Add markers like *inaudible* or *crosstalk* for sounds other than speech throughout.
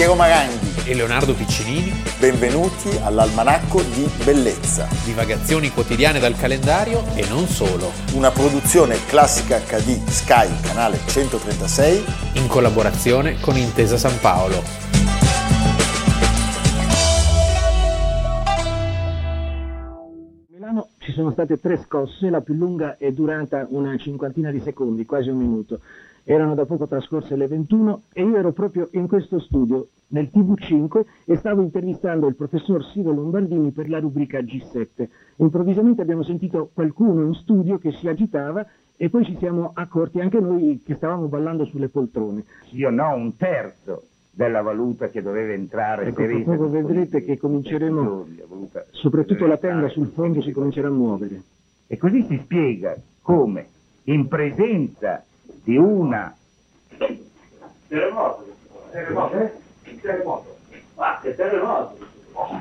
Piero Maranghi e Leonardo Piccinini. Benvenuti all'Almanacco di Bellezza. Divagazioni quotidiane dal calendario e non solo. Una produzione classica HD Sky, canale 136. In collaborazione con Intesa San Paolo. Milano ci sono state tre scosse, la più lunga è durata una cinquantina di secondi, quasi un minuto. Erano da poco trascorse le 21 e io ero proprio in questo studio, nel TV5, e stavo intervistando il professor Siro Lombardini per la rubrica G7. Improvvisamente abbiamo sentito qualcuno in studio che si agitava e poi ci siamo accorti anche noi che stavamo ballando sulle poltrone. Io no, un terzo della valuta che doveva entrare. Ecco, tra poco vedrete che cominceremo, soprattutto la tenda sul fondo si comincerà a muovere. E così si spiega come in presenza di una... Terremoto, terremoto, eh? terremoto. Ah, che terremoto!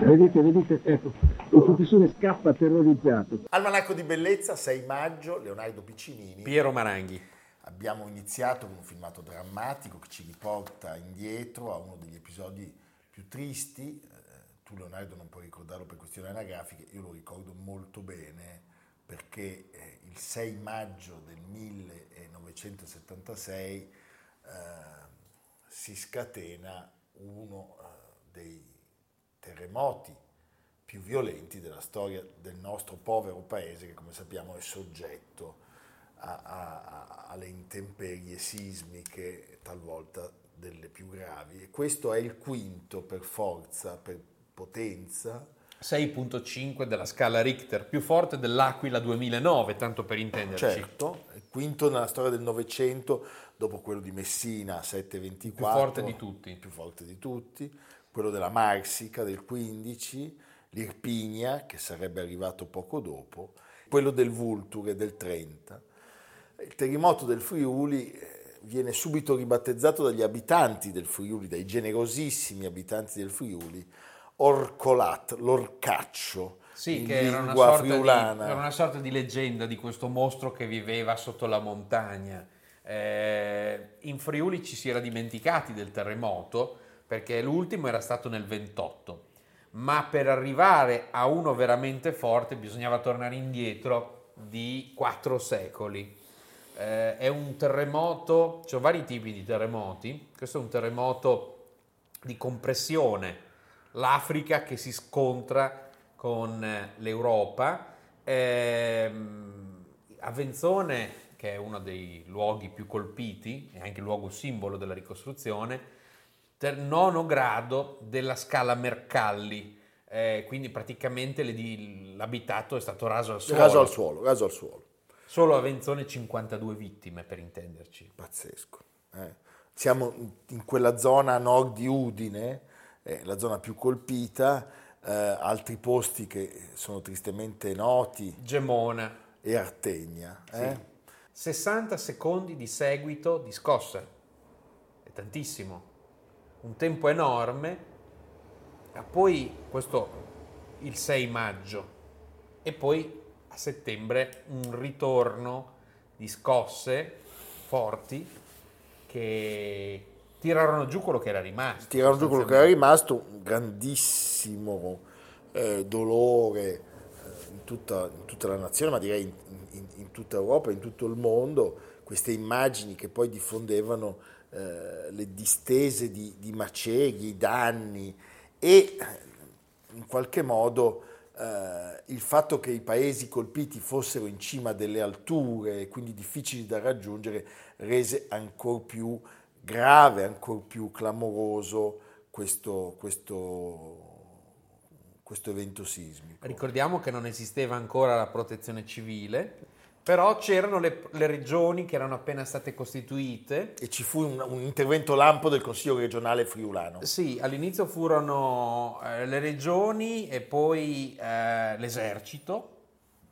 Vedete, vedete, ecco, il professore scappa terrorizzato. Almanacco di Bellezza, 6 maggio, Leonardo Piccinini. Piero Maranghi. Abbiamo iniziato con un filmato drammatico che ci riporta indietro a uno degli episodi più tristi. Eh, tu Leonardo non puoi ricordarlo per questioni anagrafiche, io lo ricordo molto bene perché eh, il 6 maggio del 1976 eh, si scatena uno eh, dei terremoti più violenti della storia del nostro povero paese che come sappiamo è soggetto a, a, alle intemperie sismiche talvolta delle più gravi. E questo è il quinto per forza, per potenza 6.5 della scala Richter, più forte dell'Aquila 2009, tanto per intenderci. Certo, il quinto nella storia del Novecento, dopo quello di Messina 7.24. Più forte di tutti. Più forte di tutti, quello della Marsica del 15, l'Irpinia, che sarebbe arrivato poco dopo, quello del Vulture del 30. Il terremoto del Friuli eh, viene subito ribattezzato dagli abitanti del Friuli, dai generosissimi abitanti del Friuli, Orcolat, l'orcaccio. Sì, che era una, sorta di, era una sorta di leggenda di questo mostro che viveva sotto la montagna. Eh, in Friuli ci si era dimenticati del terremoto perché l'ultimo era stato nel 28, ma per arrivare a uno veramente forte bisognava tornare indietro di quattro secoli. Eh, è un terremoto, ci sono vari tipi di terremoti, questo è un terremoto di compressione l'Africa che si scontra con eh, l'Europa. Eh, Avenzone, che è uno dei luoghi più colpiti, è anche il luogo simbolo della ricostruzione, ter- nono grado della scala Mercalli, eh, quindi praticamente le, l'abitato è stato raso al suolo. Raso al suolo, raso al suolo. Solo Avenzone 52 vittime per intenderci. Pazzesco. Eh. Siamo in quella zona a nord di Udine, è la zona più colpita, eh, altri posti che sono tristemente noti. Gemona. E Artegna. Eh? Sì. 60 secondi di seguito di scosse, è tantissimo, un tempo enorme, e poi questo il 6 maggio e poi a settembre un ritorno di scosse forti che tirarono giù quello che era rimasto. Tirarono giù quello che era rimasto, un grandissimo eh, dolore eh, in, tutta, in, tutta, la nazione, ma direi in, in, in, tutta Europa, in tutto il mondo, queste immagini che poi diffondevano eh, le distese di, di macerie, i danni e in qualche modo eh, il fatto che i paesi colpiti fossero in cima delle alture e quindi difficili da raggiungere rese ancora più grave, ancora più clamoroso questo, questo, questo evento sismico. Ricordiamo che non esisteva ancora la protezione civile, però c'erano le, le, regioni che erano appena state costituite. E ci fu un, un, intervento lampo del Consiglio regionale friulano. Sì, all'inizio furono eh, le regioni e poi eh, l'esercito.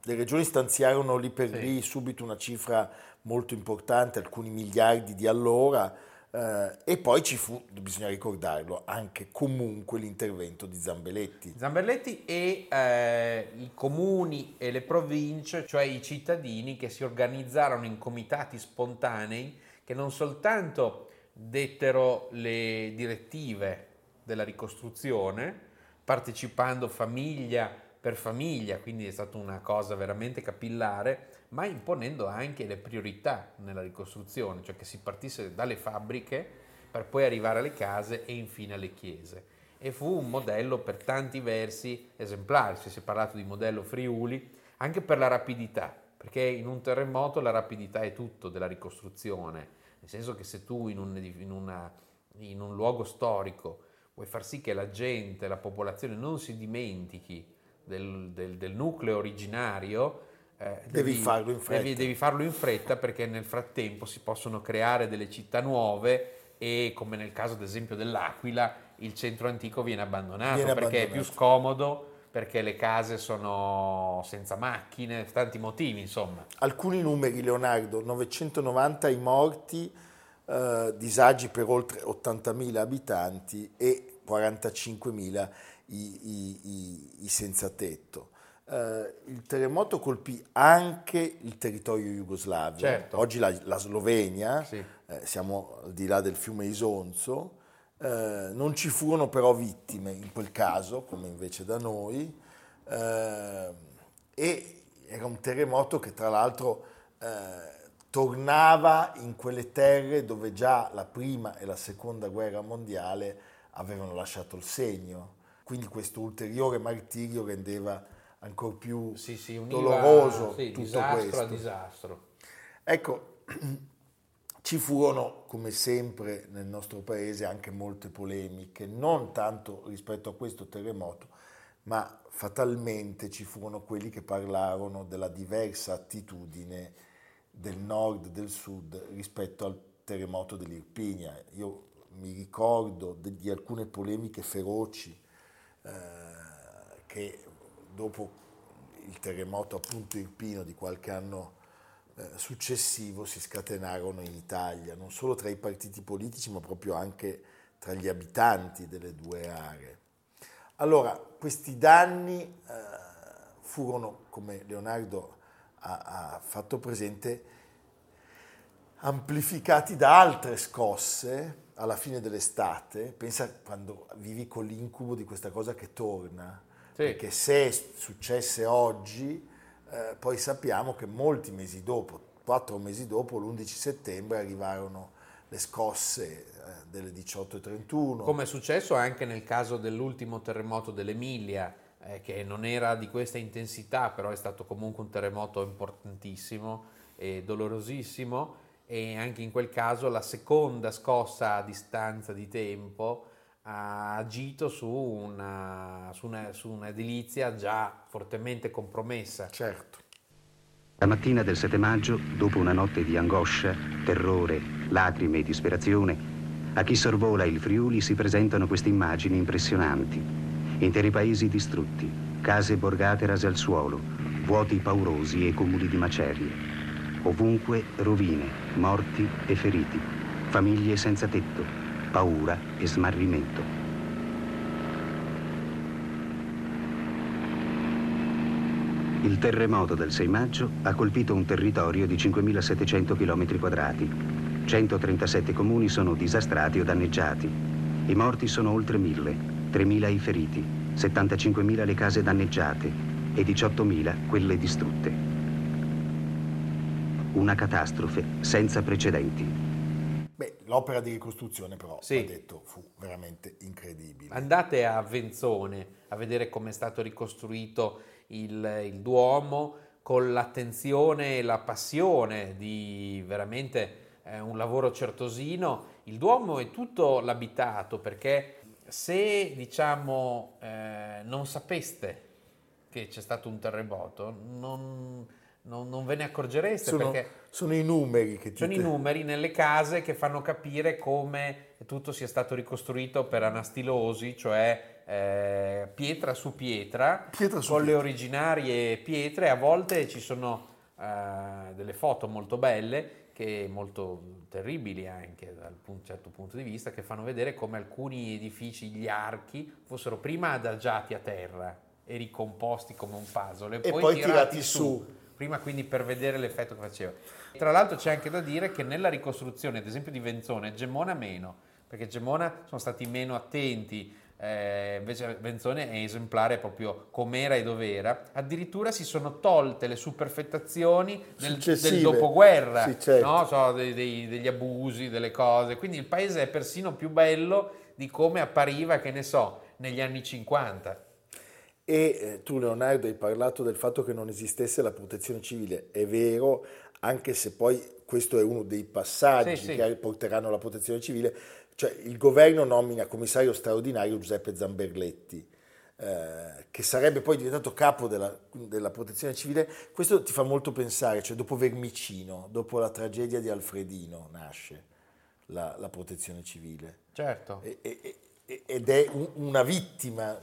Le regioni stanziarono lì per sì. lì subito una cifra molto importante, alcuni miliardi di allora, Uh, e poi ci fu, bisogna ricordarlo, anche comunque l'intervento di Zambelletti. Zambelletti e eh, i comuni e le province, cioè i cittadini che si organizzarono in comitati spontanei che non soltanto dettero le direttive della ricostruzione, partecipando famiglia per famiglia, quindi è stata una cosa veramente capillare, ma imponendo anche le priorità nella ricostruzione, cioè che si partisse dalle fabbriche per poi arrivare alle case e infine alle chiese. E fu un modello per tanti versi esemplare, si è parlato di modello Friuli, anche per la rapidità, perché in un terremoto la rapidità è tutto della ricostruzione, nel senso che se tu in un, in una, in un luogo storico vuoi far sì che la gente, la popolazione non si dimentichi del, del, del nucleo originario, eh, devi, devi, farlo in fretta. Devi, devi, farlo in fretta perché nel frattempo si possono creare delle città nuove e come nel caso ad esempio dell'Aquila il centro antico viene abbandonato viene perché abbandonato. è più scomodo perché le case sono senza macchine, tanti motivi insomma. Alcuni numeri Leonardo, 990 i morti, eh, disagi per oltre 80.000 abitanti e 45.000 i, i, i, i senza tetto. Uh, il terremoto colpì anche il territorio jugoslavo, certo. oggi la, la Slovenia, sì. eh, siamo al di là del fiume Isonzo, eh, non ci furono però vittime in quel caso, come invece da noi, eh, e era un terremoto che tra l'altro eh, tornava in quelle terre dove già la prima e la seconda guerra mondiale avevano lasciato il segno quindi questo ulteriore martirio rendeva ancora più sì, sì, univa, doloroso sì, tutto disastro questo. a disastro. Ecco, *clears throat* ci furono, come sempre nel nostro paese, anche molte polemiche, non tanto rispetto a questo terremoto, ma fatalmente ci furono quelli che parlarono della diversa attitudine del nord e del sud rispetto al terremoto dell'Irpinia. Io mi ricordo di alcune polemiche feroci eh, che dopo il terremoto appunto irpino di qualche anno eh, successivo si scatenarono in Italia, non solo tra i partiti politici ma proprio anche tra gli abitanti delle due aree. Allora, questi danni eh, furono, come Leonardo ha, ha fatto presente, amplificati da altre scosse alla fine dell'estate, pensa quando vivi con l'incubo di questa cosa che torna, sì. perché se successe oggi, eh, poi sappiamo che molti mesi dopo, quattro mesi dopo, l'11 settembre, arrivarono le scosse eh, delle 18.31. Come è successo anche nel caso dell'ultimo terremoto dell'Emilia, eh, che non era di questa intensità, però è stato comunque un terremoto importantissimo e dolorosissimo e anche in quel caso la seconda scossa a distanza di tempo ha agito su, una, su, una, su un'edilizia già fortemente compromessa. Certo. La mattina del 7 maggio, dopo una notte di angoscia, terrore, lacrime e disperazione, a chi sorvola il Friuli si presentano queste immagini impressionanti. Interi paesi distrutti, case borgate rase al suolo, vuoti paurosi e cumuli di macerie. Ovunque rovine, morti e feriti, famiglie senza tetto, paura e smarrimento. Il terremoto del 6 maggio ha colpito un territorio di 5.700 km quadrati. 137 comuni sono disastrati o danneggiati. I morti sono oltre 1.000, 3.000 i feriti, 75.000 le case danneggiate e 18.000 quelle distrutte una catastrofe senza precedenti. Beh, l'opera di ricostruzione però, sì. detto, fu veramente incredibile. Andate a Venzone a vedere come è stato ricostruito il, il Duomo con l'attenzione e la passione di veramente eh, un lavoro certosino. Il Duomo è tutto l'abitato perché se diciamo eh, non sapeste che c'è stato un terremoto, non, non, non ve ne accorgereste sono, perché sono i numeri che ti sono te... i numeri nelle case che fanno capire come tutto sia stato ricostruito per anastilosi, cioè eh, pietra su pietra, pietra su con pietra. le originarie pietre. A volte ci sono eh, delle foto molto belle, che molto terribili anche dal un certo punto di vista, che fanno vedere come alcuni edifici, gli archi, fossero prima adagiati a terra e ricomposti come un puzzle e, e poi, poi, tirati, tirati su. su prima quindi per vedere l'effetto che faceva. Tra l'altro c'è anche da dire che nella ricostruzione, ad esempio di Venzone, Gemona meno, perché Gemona sono stati meno attenti eh, invece Benzone è esemplare proprio com'era e dov'era, addirittura si sono tolte le superfettazioni del, del dopoguerra, sì, certo. no? so, dei, dei, degli abusi, delle cose, quindi il paese è persino più bello di come appariva, che ne so, negli anni 50. E eh, tu Leonardo hai parlato del fatto che non esistesse la protezione civile, è vero, anche se poi questo è uno dei passaggi sì, che sì. porteranno alla protezione civile, cioè il governo nomina commissario straordinario Giuseppe Zamberletti, eh, che sarebbe poi diventato capo della, della, protezione civile. Questo ti fa molto pensare, cioè dopo Vermicino, dopo la tragedia di Alfredino nasce la, la protezione civile. Certo. E, e, ed è un, una vittima,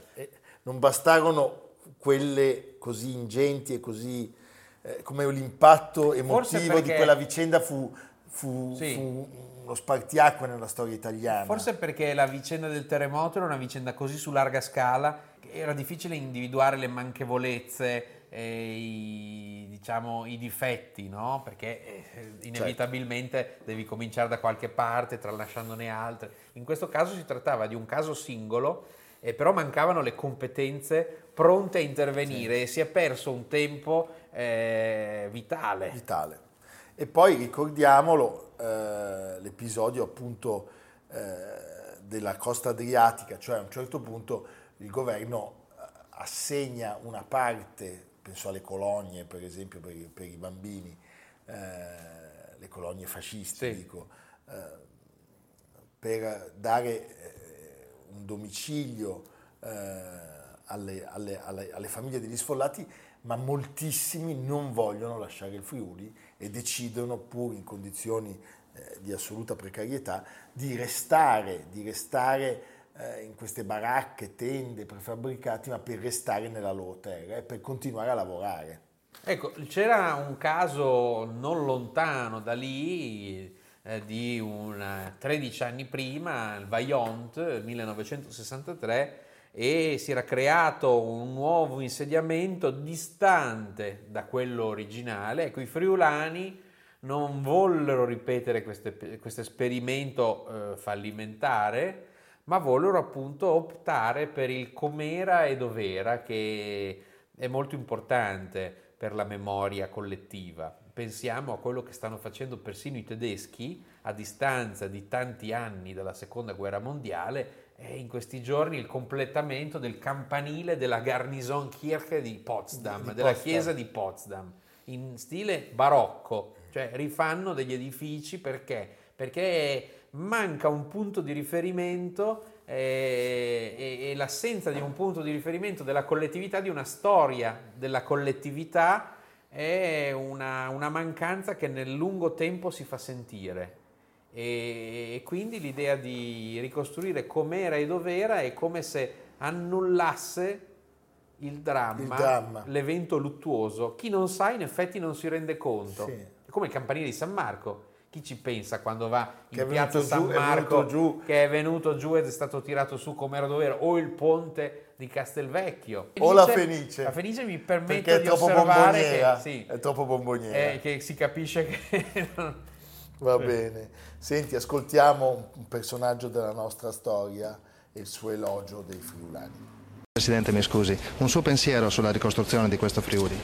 non bastarono quelle così ingenti e così... Eh, come l'impatto emotivo perché... di quella vicenda fu, fu, sì. fu uno spartiacque nella storia italiana. Forse perché la vicenda del terremoto era una vicenda così su larga scala che era difficile individuare le manchevolezze i, diciamo, i difetti, no? Perché eh, inevitabilmente certo. devi cominciare da qualche parte, tralasciandone altre. In questo caso si trattava di un caso singolo, eh, però mancavano le competenze pronte a intervenire sì. e si è perso un tempo eh, vitale. Vitale. E poi ricordiamolo, eh, l'episodio appunto eh, della costa adriatica, cioè a un certo punto il governo eh, assegna una parte, penso alle colonie per esempio per, i, per i bambini, eh, le colonie fasciste, sì. dico, per dare un domicilio alle, alle, alle, alle famiglie degli sfollati, ma moltissimi non vogliono lasciare il Friuli e decidono, pur in condizioni eh, di assoluta precarietà, di restare, di restare eh, in queste baracche, tende, prefabbricati, ma per restare nella loro terra e per continuare a lavorare. Ecco, c'era un caso non lontano da lì, eh, di un, 13 anni prima, il Vaillant, 1963, e si era creato un nuovo insediamento distante da quello originale. Ecco, i friulani non vollero ripetere questo esperimento eh, fallimentare, ma vollero appunto optare per il com'era e dov'era, che è molto importante per la memoria collettiva. Pensiamo a quello che stanno facendo persino i tedeschi a distanza di tanti anni dalla seconda guerra mondiale è in questi giorni il completamento del campanile della Garnisonkirche di Potsdam, di della Potsdam. chiesa di Potsdam, in stile barocco, cioè rifanno degli edifici perché? Perché manca un punto di riferimento eh, e, e, l'assenza di un punto di riferimento della collettività, di una storia della collettività, è una, una mancanza che nel lungo tempo si fa sentire e, quindi l'idea di ricostruire com'era e dov'era è come se annullasse il dramma, il dramma, l'evento luttuoso. Chi non sa in effetti non si rende conto. Sì. È come il campanile di San Marco. Chi ci pensa quando va in piazza San giù, Marco è che è venuto giù ed è stato tirato su com'era dov'era o il ponte di Castelvecchio. Fenice, o la Fenice. La Fenice mi permette di osservare che, sì, è troppo bomboniera. Eh, che si capisce che... *laughs* Va bene. Senti, ascoltiamo un personaggio della nostra storia e il suo elogio dei friulani. Presidente, mi scusi, un suo pensiero sulla ricostruzione di questo Friuli?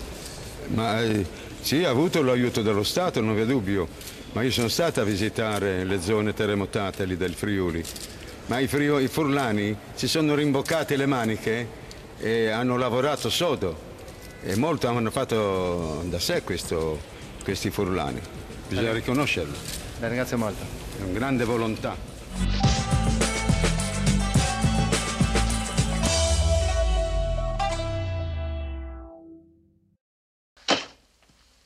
Ma eh, sì, ha avuto l'aiuto dello Stato, non vi è dubbio, ma io sono stato a visitare le zone terremotate lì del Friuli. Ma i, frio, i furlani si sono rimboccati le maniche e hanno lavorato sodo e molto hanno fatto da sé questo, questi furlani bisogna riconoscerlo. La ringrazio molto. È un grande volontà.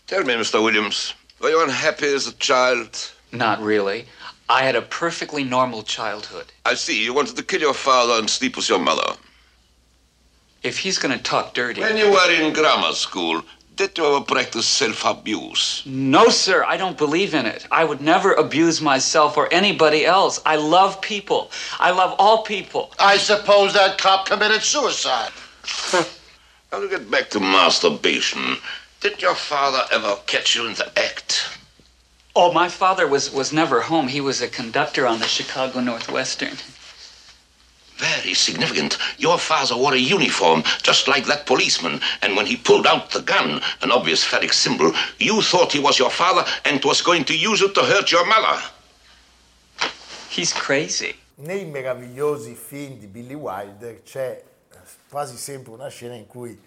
Tell me, Mr. Williams, were you unhappy as a child? Not really. I had a perfectly normal childhood. I see. You wanted to kill your father and sleep with your mother. If he's going to talk dirty. When you were in grammar school, did you ever practice self-abuse? No, sir. I don't believe in it. I would never abuse myself or anybody else. I love people. I love all people. I suppose that cop committed suicide. *laughs* now to get back to masturbation. Did your father ever catch you in the act? Oh, my father was, was never home. He was a conductor on the Chicago Northwestern. Very significant. Your father wore a uniform, just like that policeman. And when he pulled out the gun, an obvious phallic symbol, you thought he was your father and was going to use it to hurt your mother. He's crazy. Nei meravigliosi film di Billy Wilder c'è quasi sempre una scena in cui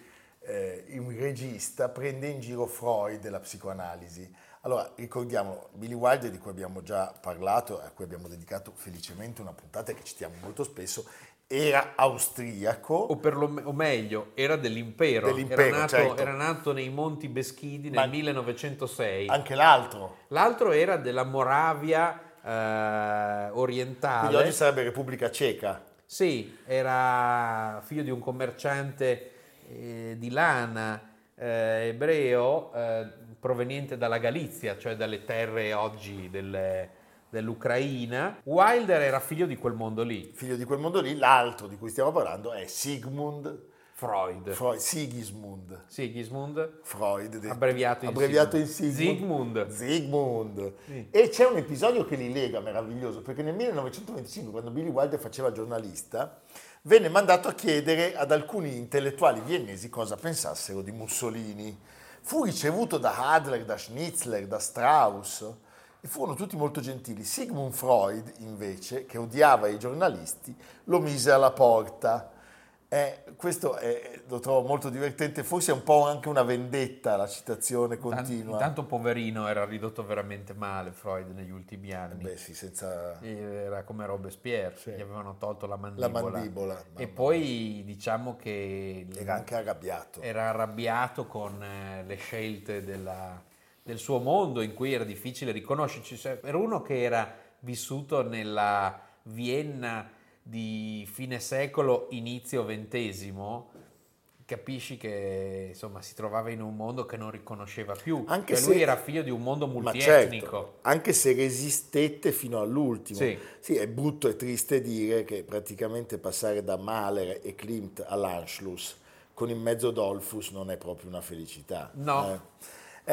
eh, un regista prende in giro Freud e la psicoanalisi. Allora, ricordiamo Billy Wilder di cui abbiamo già parlato, a cui abbiamo dedicato felicemente una puntata che citiamo molto spesso, era austriaco. O, per lo, o meglio, era dell'impero. dell'impero era, nato, certo. era nato nei Monti Beschidi nel Ma 1906. Anche l'altro. L'altro era della Moravia eh, orientale. Quindi oggi sarebbe Repubblica Ceca. Sì, era figlio di un commerciante eh, di lana eh, ebreo eh, proveniente dalla Galizia, cioè dalle terre oggi delle- dell'Ucraina. Wilder era figlio di quel mondo lì. Figlio di quel mondo lì, l'altro di cui stiamo parlando è Sigmund Freud. Freud, Sigismund Sigismund, Freud, detto- abbreviato in abbreviato in Sigmund. Sigmund. Sigmund. Sì. E c'è un episodio che li lega meraviglioso, perché nel 1925, quando Billy Wilder faceva giornalista, venne mandato a chiedere ad alcuni intellettuali viennesi cosa pensassero di Mussolini. Fu ricevuto da Adler, da Schnitzler, da Strauss e furono tutti molto gentili. Sigmund Freud, invece, che odiava i giornalisti, lo mise alla porta. Eh, questo è- lo trovo molto divertente, forse è un po' anche una vendetta la citazione continua. Intanto poverino era ridotto veramente male Freud negli ultimi anni. Beh sì, senza... Era come Robespierre, gli avevano tolto la mandibola. mandibola, E poi diciamo che Era anche arrabbiato. era arrabbiato con eh, le scelte della- del suo mondo in cui era difficile riconoscerci. Cioè, Era uno che era vissuto nella Vienna di fine secolo, inizio ventesimo, capisci che insomma si trovava in un mondo che non riconosceva più. Anche Cioè, se- lui era figlio di un mondo Ma multietnico. certo, anche se resistette fino all'ultimo. Sì. è brutto e triste dire che praticamente passare da Mahler e Klimt all'Anschluss con in mezzo Dolfus non è proprio una felicità. No. eh.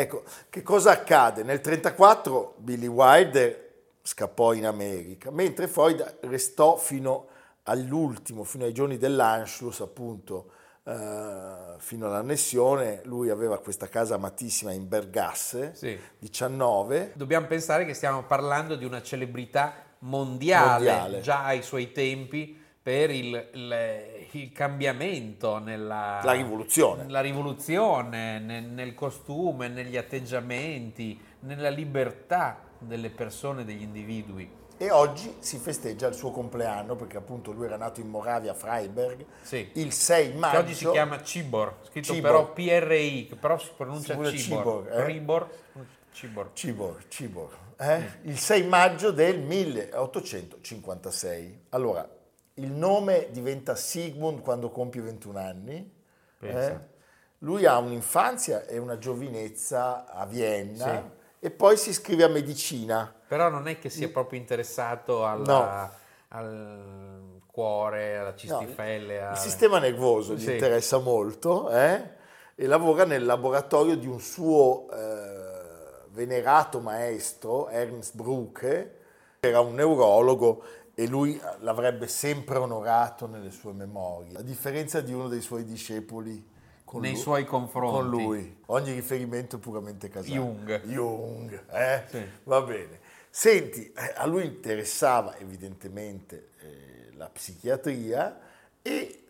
Ecco, che cosa accade? Nel 1934 Billy Wilder scappò in America, mentre Freud restò fino all'ultimo, fino ai giorni dell'Anschluss, appunto, eh, fino all'annessione. Lui aveva questa casa amatissima in Bergasse, Sì. 19, Dobbiamo pensare che stiamo parlando di una celebrità mondiale, Mondiale. già ai suoi tempi per il, il- il cambiamento nella La rivoluzione. la rivoluzione, nel, nel costume, negli atteggiamenti, nella libertà delle persone, degli individui. E oggi si festeggia il suo compleanno perché appunto lui era nato in Moravia, Freiberg, Sì. il 6 Che maggio. oggi si chiama Cibor, scritto Cibor. però PRI, che però si pronuncia Si Cibor. Cibor, eh? Ribor, Cibor. Cibor, Cibor, eh? il 6 maggio del 1856. Allora, il nome diventa Sigmund quando compie 21 anni. Eh? Lui ha un'infanzia e una giovinezza a Vienna Sì. E poi si iscrive a medicina. Però non è che sia proprio interessato alla- al cuore, alla cistifelle. Il alle- sistema nervoso gli Sì. interessa molto eh? e lavora nel laboratorio di un suo eh, venerato maestro, Ernst Brucke, che era un neurologo e lui l'avrebbe sempre onorato nelle sue memorie, a differenza di uno dei suoi discepoli. Con Nei lui- suoi confronti. Con lui. Ogni riferimento puramente casuale. Jung. Jung, eh? Sì. Va bene. Senti, eh, a lui interessava evidentemente eh, la psichiatria e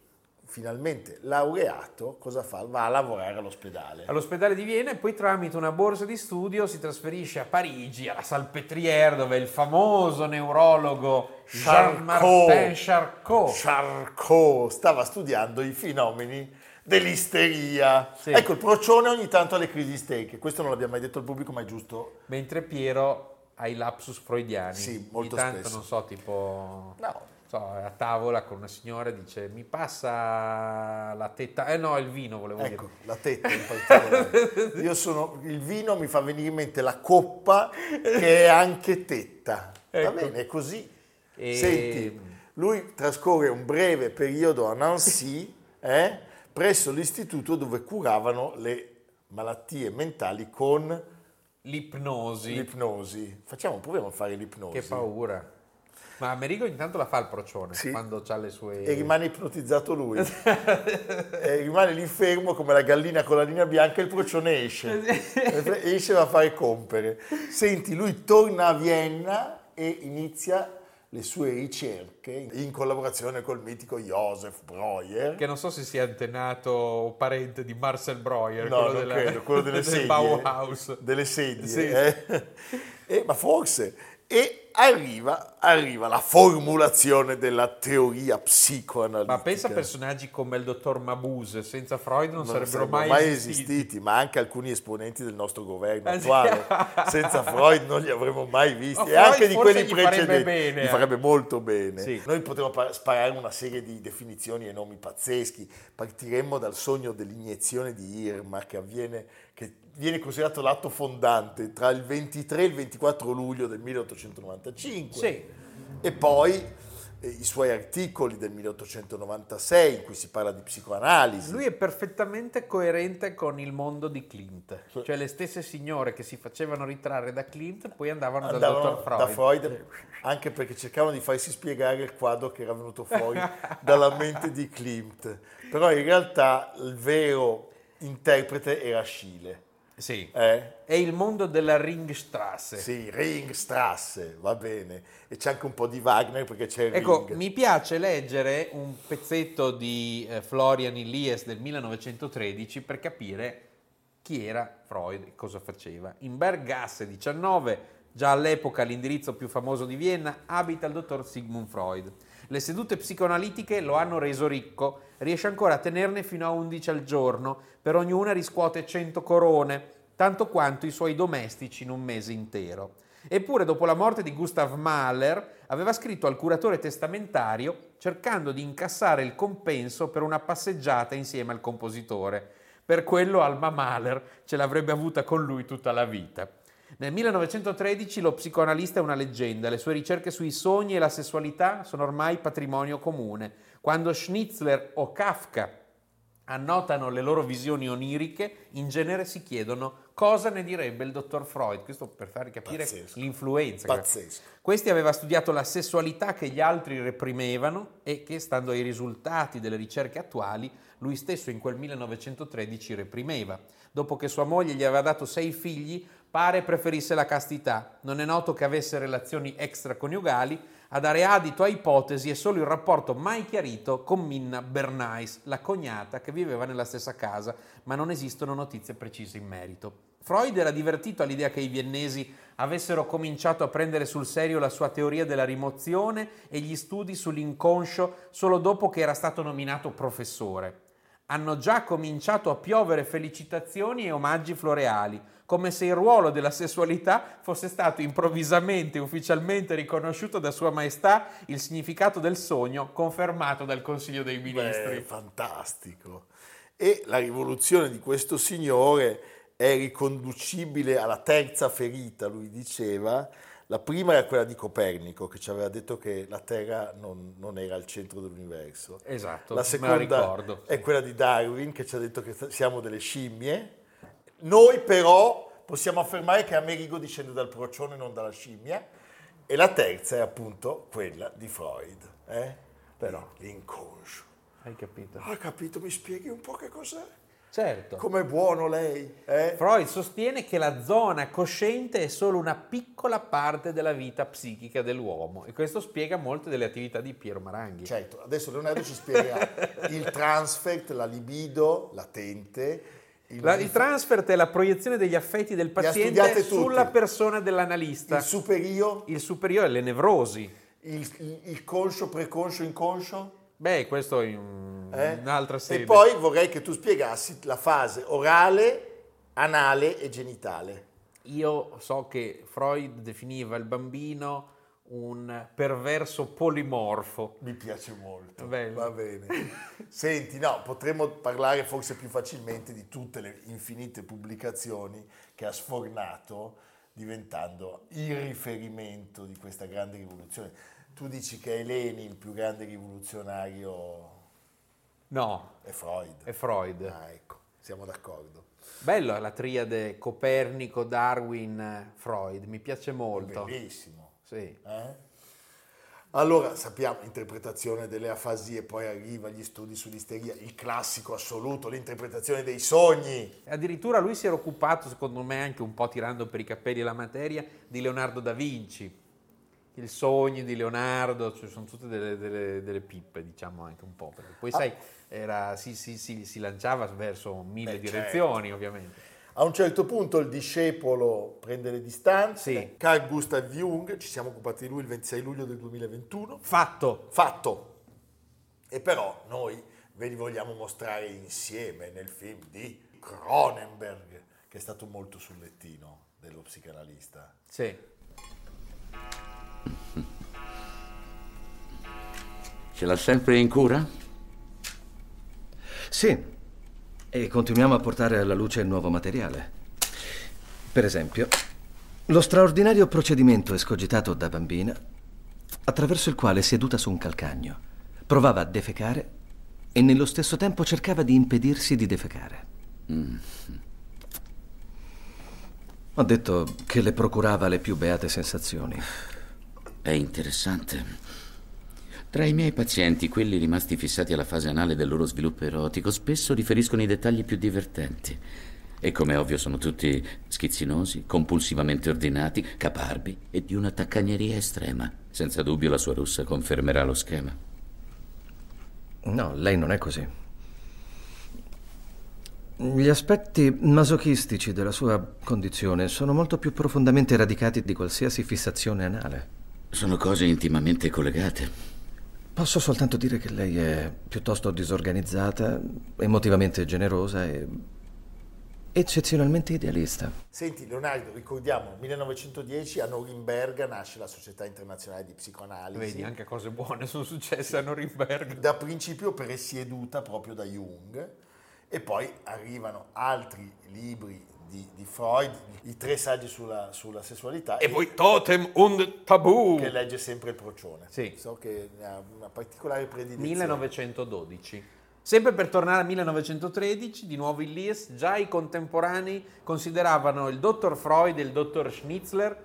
finalmente laureato, cosa fa? Va a lavorare all'ospedale. All'ospedale di Vienna e poi tramite una borsa di studio si trasferisce a Parigi, alla Salpêtrière, dove il famoso neurologo Jean-Martin Charcot Charcot stava studiando i fenomeni dell'isteria. Sì. Ecco, il procione ogni tanto ha le crisi isteriche. Questo non l'abbiamo mai detto al pubblico, ma è giusto. mentre Piero ha i lapsus freudiani. Sì, molto Ogni tanto, spesso. non so, tipo... No. so, a tavola con una signora dice mi passa la tetta... Eh no, il vino volevo Ecco, dire. la tetta in particolare. *laughs* Io sono, il vino mi fa venire in mente la coppa che è anche tetta. Va Ecco. bene, è così. E- Senti, lui trascorre un breve periodo a Nancy, eh, presso l'istituto dove curavano le malattie mentali con L'ipnosi. L'ipnosi. Facciamo, proviamo a fare l'ipnosi. Che paura. Ma Amerigo intanto la fa il procione Sì. quando ha le sue... E rimane ipnotizzato lui. e rimane lì fermo come la gallina con la linea bianca e il procione esce. *laughs* esce va a fare compere. Senti, lui torna a Vienna e inizia le sue ricerche in collaborazione col mitico Joseph Breuer. Che non so se sia antenato o parente di Marcel Breuer, No, quello, della- credo, quello delle *laughs* del sedie. Bauhaus. Delle sedie. Sì. eh. *laughs* Eh, ma forse. E arriva, arriva la formulazione della teoria psicoanalitica. Ma pensa a personaggi come il dottor Mabuse, senza Freud non, non sarebbero, sarebbero mai, esistiti. esistiti. ma anche alcuni esponenti del nostro governo Eh, attuale. *laughs* Senza Freud non li avremmo mai visti. Ma e anche di quelli gli farebbe precedenti. bene, Gli eh. farebbe molto bene. Sì. Noi potremmo pa- sparare una serie di definizioni e nomi pazzeschi. Partiremmo dal sogno dell'iniezione di Irma che avviene, che viene considerato l'atto fondante tra il 23 e il 24 luglio del 1895. Sì. E poi eh, i suoi articoli del 1896 in cui si parla di psicoanalisi. Lui è perfettamente coerente con il mondo di Klimt, cioè le stesse signore che si facevano ritrarre da Klimt poi andavano, dal andavano dottor Freud. da Freud anche perché cercavano di farsi spiegare il quadro che era venuto fuori dalla mente di Klimt però in realtà il vero interprete era Schiele Sì. eh? È il mondo della Ringstrasse. sì, Ringstrasse va bene e c'è anche un po' di Wagner perché c'è Ecco, Ring mi piace leggere un pezzetto di eh, Florian Illies del 1913 per capire chi era Freud e cosa faceva. In Bergasse 19, già all'epoca l'indirizzo più famoso di Vienna, abita il dottor Sigmund Freud. Le sedute psicoanalitiche lo hanno reso ricco, riesce ancora a tenerne fino a 11 al giorno, per ognuna riscuote 100 corone, tanto quanto i suoi domestici in un mese intero. Eppure dopo la morte di Gustav Mahler aveva scritto al curatore testamentario cercando di incassare il compenso per una passeggiata insieme al compositore. Per quello Alma Mahler ce l'avrebbe avuta con lui tutta la vita. Nel 1913 lo psicoanalista è una leggenda, le sue ricerche sui sogni e la sessualità sono ormai patrimonio comune. Quando Schnitzler o Kafka annotano le loro visioni oniriche, in genere si chiedono cosa ne direbbe il dottor Freud. Questo per farvi capire Pazzesco. l'influenza. pazzesco Questi aveva studiato la sessualità che gli altri reprimevano e che, stando ai risultati delle ricerche attuali, lui stesso in quel 1913 reprimeva. Dopo che sua moglie gli aveva dato sei figli, pare preferisse la castità. Non è noto che avesse relazioni extraconiugali. A dare adito a ipotesi è solo il rapporto mai chiarito con Minna Bernays, la cognata che viveva nella stessa casa, ma non esistono notizie precise in merito. Freud era divertito all'idea che i viennesi avessero cominciato a prendere sul serio la sua teoria della rimozione e gli studi sull'inconscio solo dopo che era stato nominato professore. Hanno già cominciato a piovere felicitazioni e omaggi floreali, come se il ruolo della sessualità fosse stato improvvisamente e ufficialmente riconosciuto da Sua Maestà, il significato del sogno confermato dal Consiglio dei Ministri. Beh, fantastico e la rivoluzione di questo signore è riconducibile alla terza ferita, lui diceva. La prima era quella di Copernico, che ci aveva detto che la Terra non, non era al centro dell'universo. Esatto, La la seconda ricordo. è quella di Darwin, che ci ha detto che siamo delle scimmie. Noi però possiamo affermare che Amerigo discende dal procione, non dalla scimmia. E la terza è appunto quella di Freud. Eh? Però. L'inconscio. Hai capito? Ho capito, mi spieghi un po' che cos'è? Certo. Com'è buono lei? Eh? Freud sostiene che la zona cosciente è solo una piccola parte della vita psichica dell'uomo e questo spiega molte delle attività di Piero Maranghi. Certo, adesso Leonardo ci spiegherà *laughs* il transfert, la libido latente. Il, La- il transfert è la proiezione degli affetti del paziente sulla persona dell'analista. il superio, Il superiore, le nevrosi. il, il- il conscio, preconscio, inconscio. Beh, questo è in eh? un'altra sede. E poi vorrei che tu spiegassi la fase orale, anale e genitale. Io so che Freud definiva il bambino un perverso polimorfo. Mi piace molto. Bello. Va bene. *laughs* Senti, no, potremmo parlare forse più facilmente di tutte le infinite pubblicazioni che ha sfornato diventando il riferimento di questa grande rivoluzione. Tu dici che è Lenin il più grande rivoluzionario No, è Freud. è Freud. Ah, ecco, siamo d'accordo. Bello la triade Copernico, Darwin, Freud, mi piace molto. Bellissimo. Sì. Eh? Allora sappiamo l'interpretazione delle afasie, poi arriva gli studi sull'isteria, il classico assoluto, l'interpretazione dei sogni. Addirittura lui si era occupato, secondo me, anche un po' tirando per i capelli la materia, di Leonardo da Vinci. Il sogno di Leonardo, cioè sono tutte delle, delle, delle, pippe, diciamo anche un po'. Perché poi, ah. sai, era, si, si, si, si, lanciava verso mille Beh, direzioni, certo. ovviamente. A un certo punto il discepolo prende le distanze. Sì. Carl Gustav Jung, ci siamo occupati di lui il 26 luglio del 2021. Fatto. Fatto. E però noi ve li vogliamo mostrare insieme nel film di Cronenberg, che è stato molto sul lettino dello psicanalista. Sì. Ce l'ha sempre in cura? Sì, e continuiamo a portare alla luce il nuovo materiale. Per esempio, lo straordinario procedimento escogitato da bambina, attraverso il quale, seduta su un calcagno, provava a defecare e nello stesso tempo cercava di impedirsi di defecare. Mm. Ho detto che le procurava le più beate sensazioni. È interessante. Tra i miei pazienti, quelli rimasti fissati alla fase anale del loro sviluppo erotico, spesso riferiscono i dettagli più divertenti. E come ovvio sono tutti schizzinosi, compulsivamente ordinati, caparbi e di una taccagneria estrema. Senza dubbio la sua russa confermerà lo schema. No, lei non è così. Gli aspetti masochistici della sua condizione sono molto più profondamente radicati di qualsiasi fissazione anale. Sono cose intimamente collegate. Posso soltanto dire che lei è piuttosto disorganizzata, emotivamente generosa e eccezionalmente idealista. Senti Leonardo, ricordiamo, 1910 a Norimberga nasce la Società Internazionale di Psicoanalisi. Vedi, anche cose buone sono successe a Norimberga. Da principio presieduta proprio da Jung e poi arrivano altri libri di, di, Freud, i tre saggi sulla, sulla sessualità. E, e, poi Totem und Tabu. Che legge sempre il procione. Sì. So che ha una particolare predilezione. 1912. Sempre per tornare al 1913, di nuovo il Lies, già i contemporanei consideravano il dottor Freud e il dottor Schnitzler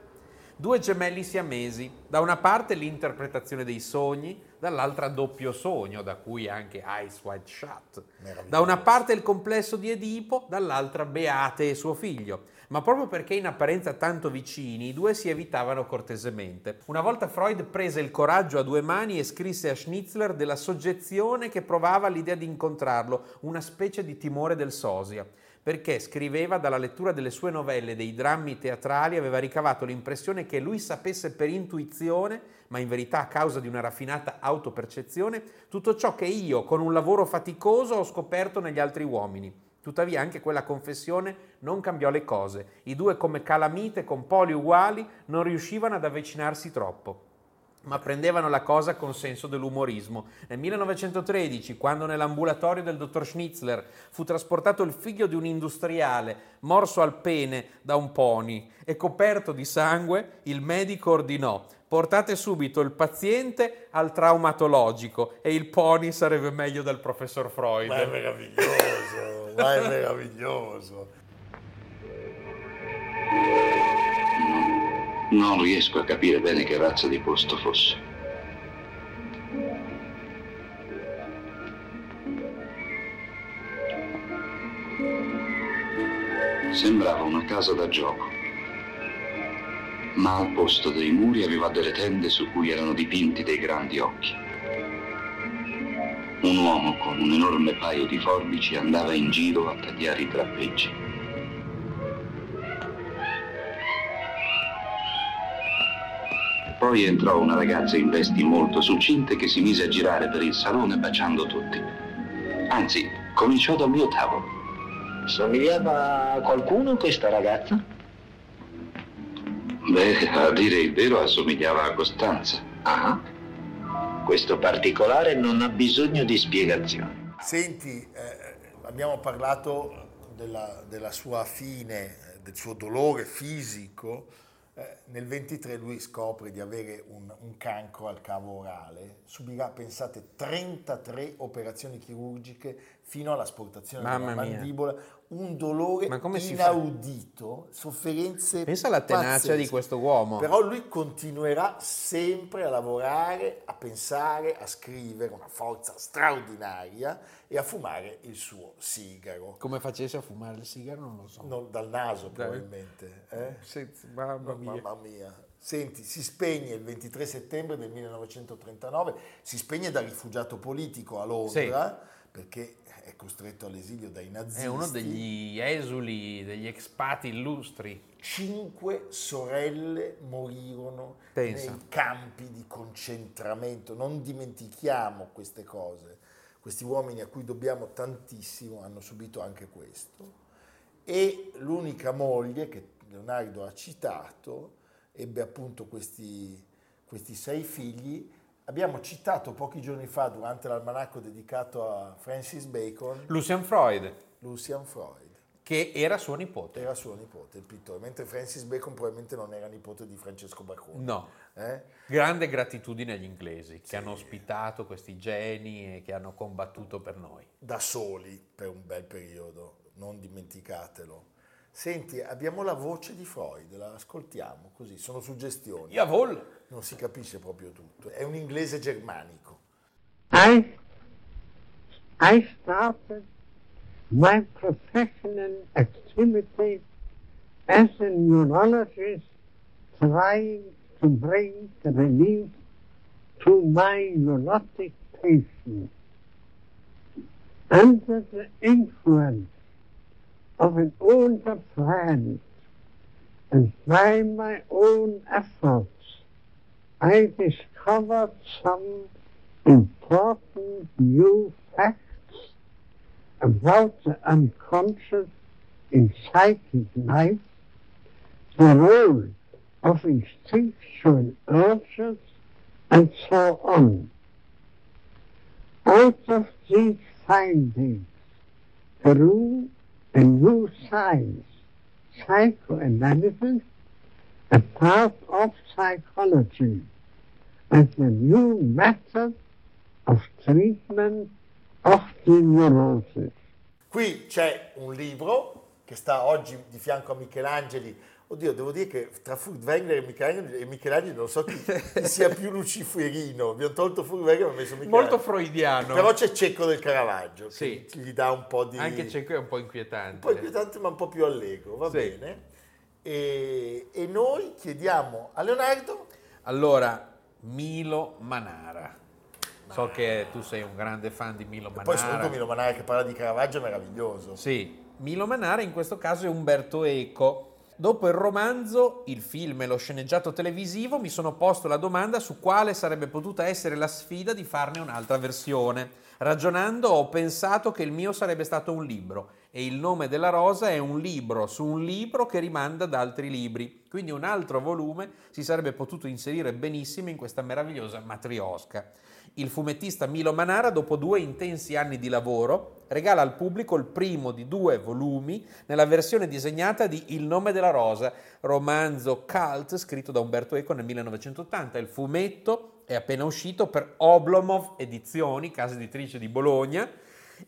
due gemelli siamesi, da una parte l'interpretazione dei sogni, dall'altra doppio sogno, da cui anche Eyes Wide Shut. Da una parte il complesso di Edipo, dall'altra Beate e suo figlio. Ma proprio perché in apparenza tanto vicini, i due si evitavano cortesemente. Una volta Freud prese il coraggio a due mani e scrisse a Schnitzler della soggezione che provava all'idea di incontrarlo, una specie di timore del sosia perché scriveva dalla lettura delle sue novelle, dei drammi teatrali, aveva ricavato l'impressione che lui sapesse per intuizione, ma in verità a causa di una raffinata autopercezione, tutto ciò che io, con un lavoro faticoso, ho scoperto negli altri uomini. Tuttavia anche quella confessione non cambiò le cose. I due come calamite con poli uguali non riuscivano ad avvicinarsi troppo ma prendevano la cosa con senso dell'umorismo. Nel 1913, quando nell'ambulatorio del dottor Schnitzler fu trasportato il figlio di un industriale morso al pene da un pony e coperto di sangue, il medico ordinò portate subito il paziente al traumatologico e il pony sarebbe meglio del professor Freud. Ma è meraviglioso, ma è meraviglioso. Non riesco a capire bene che razza di posto fosse. Sembrava una casa da gioco, ma al posto dei muri aveva delle tende su cui erano dipinti dei grandi occhi. Un uomo con un enorme paio di forbici andava in giro a tagliare i drappeggi. Poi entrò una ragazza in vesti molto succinte che si mise a girare per il salone baciando tutti. Anzi, cominciò dal mio tavolo. Somigliava a qualcuno questa ragazza? Beh, a dire il vero, assomigliava a Costanza. Ah, questo particolare non ha bisogno di spiegazioni. Senti, eh, abbiamo parlato della, della sua fine, del suo dolore fisico eh, nel 23 lui scopre di avere un, un, cancro al cavo orale, subirà, pensate, 33 operazioni chirurgiche fino all'asportazione Mamma della mandibola, un dolore inaudito, sofferenze Pensa alla tenacia pazzesche. di questo uomo. Però lui continuerà sempre a lavorare, a pensare, a scrivere, una forza straordinaria e a fumare il suo sigaro. Come facesse a fumare il sigaro non lo so. Non, dal naso Dai. probabilmente. Eh? Senza, mamma, mia. mamma mia. Senti, si spegne il 23 settembre del 1939, si spegne da rifugiato politico a Londra, sì. perché è costretto all'esilio dai nazisti. È uno degli esuli, degli expati illustri. Cinque sorelle morirono Pensa. nei campi di concentramento. Non dimentichiamo queste cose. Questi uomini a cui dobbiamo tantissimo hanno subito anche questo. E l'unica moglie che Leonardo ha citato ebbe appunto questi, questi sei figli Abbiamo citato pochi giorni fa durante l'almanacco dedicato a Francis Bacon Lucian Freud. Lucian Freud. Che era suo nipote. Era suo nipote, il pittore, mentre Francis Bacon probabilmente non era nipote di Francesco Bacon. No. Eh? Grande gratitudine agli inglesi che sì. hanno ospitato questi geni e che hanno combattuto per noi. Da soli per un bel periodo, non dimenticatelo. Senti, abbiamo la voce di Freud, la ascoltiamo così, sono suggestioni. Jawohl. Non si capisce proprio tutto, è un inglese germanico. I, I started my professional activity as a neurologist trying to bring relief to my neurotic patients. Under the influence of an older friend, and by my own efforts, I discovered some important new facts about the unconscious in psychic life, the role of instinctual urges, and so on. Out of these findings grew a new science, psychoanalysis, a part of psychology, as a new method of treatment of the neurosis. Qui c'è un libro che sta oggi di fianco a Michelangeli Oddio, devo dire che tra Furtwängler e Michelangelo, e Michelangelo non so chi, chi sia più *laughs* luciferino. Abbiamo tolto Furtwängler e abbiamo messo Michelangelo. Molto freudiano. Però c'è Cecco del Caravaggio, sì. che gli dà un po' di... Anche Cecco è un po' inquietante. Un po' inquietante ma un po' più allegro, va sì. bene. E, e noi chiediamo a Leonardo... Allora, Milo Manara. So che tu sei un grande fan di Milo Manara. Poi soprattutto Milo Manara che parla di Caravaggio è meraviglioso. Sì, Milo Manara in questo caso è Umberto Eco Dopo il romanzo, il film e lo sceneggiato televisivo mi sono posto la domanda su quale sarebbe potuta essere la sfida di farne un'altra versione. Ragionando ho pensato che il mio sarebbe stato un libro e il nome della rosa è un libro su un libro che rimanda ad altri libri. Quindi un altro volume si sarebbe potuto inserire benissimo in questa meravigliosa matriosca. Il fumettista Milo Manara, dopo due intensi anni di lavoro, regala al pubblico il primo di due volumi nella versione disegnata di Il nome della rosa, romanzo cult scritto da Umberto Eco nel 1980. Il fumetto è appena uscito per Oblomov Edizioni, casa editrice di Bologna,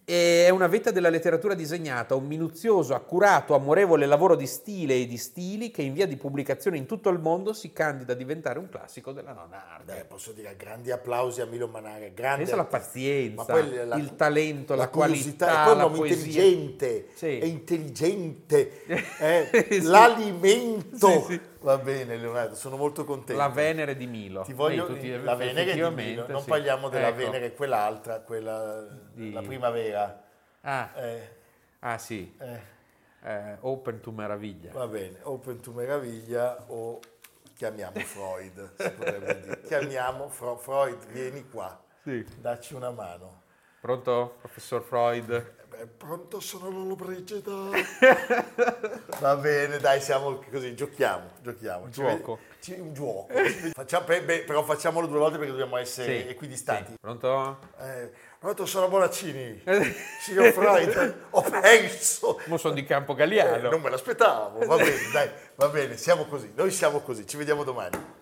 è una vetta della letteratura disegnata, un minuzioso, accurato, amorevole lavoro di stile e di stili che in via di pubblicazione in tutto il mondo si candida a diventare un classico della nonna arte. Beh, posso dire grandi applausi a Milo Manare, grande Pensa la pazienza, la, il talento, la, la qualità, poi la poesia. intelligente, sì. è intelligente, *laughs* eh, sì. l'alimento. Sì. Va bene Leonardo, sono molto contento. La Venere di Milo. Ti voglio, Ehi, la Venere di Milo, non sì. parliamo della ecco. Venere, quell'altra, quella, di... la primavera. Ah, eh. ah sì, eh. Eh, Open to Meraviglia. Va bene, Open to Meraviglia o chiamiamo Freud, si potrebbe dire. *laughs* Chiamiamo Fro- Freud, vieni qua, sì. dacci una mano. Pronto, professor Freud? Beh, pronto, sono Lolo Brigida. *laughs* Va bene, dai, siamo così, giochiamo, giochiamo. Gioco. Ci, un gioco. Facciamo, beh, però facciamolo due volte perché dobbiamo essere sì. equidistanti. Sì. Pronto? Eh, pronto, sono Bonaccini. *laughs* Signor Freud, ho perso. Ma sono di Campo Galliano. Eh, non me l'aspettavo, va bene, dai, va bene, siamo così. Noi siamo così, ci vediamo domani.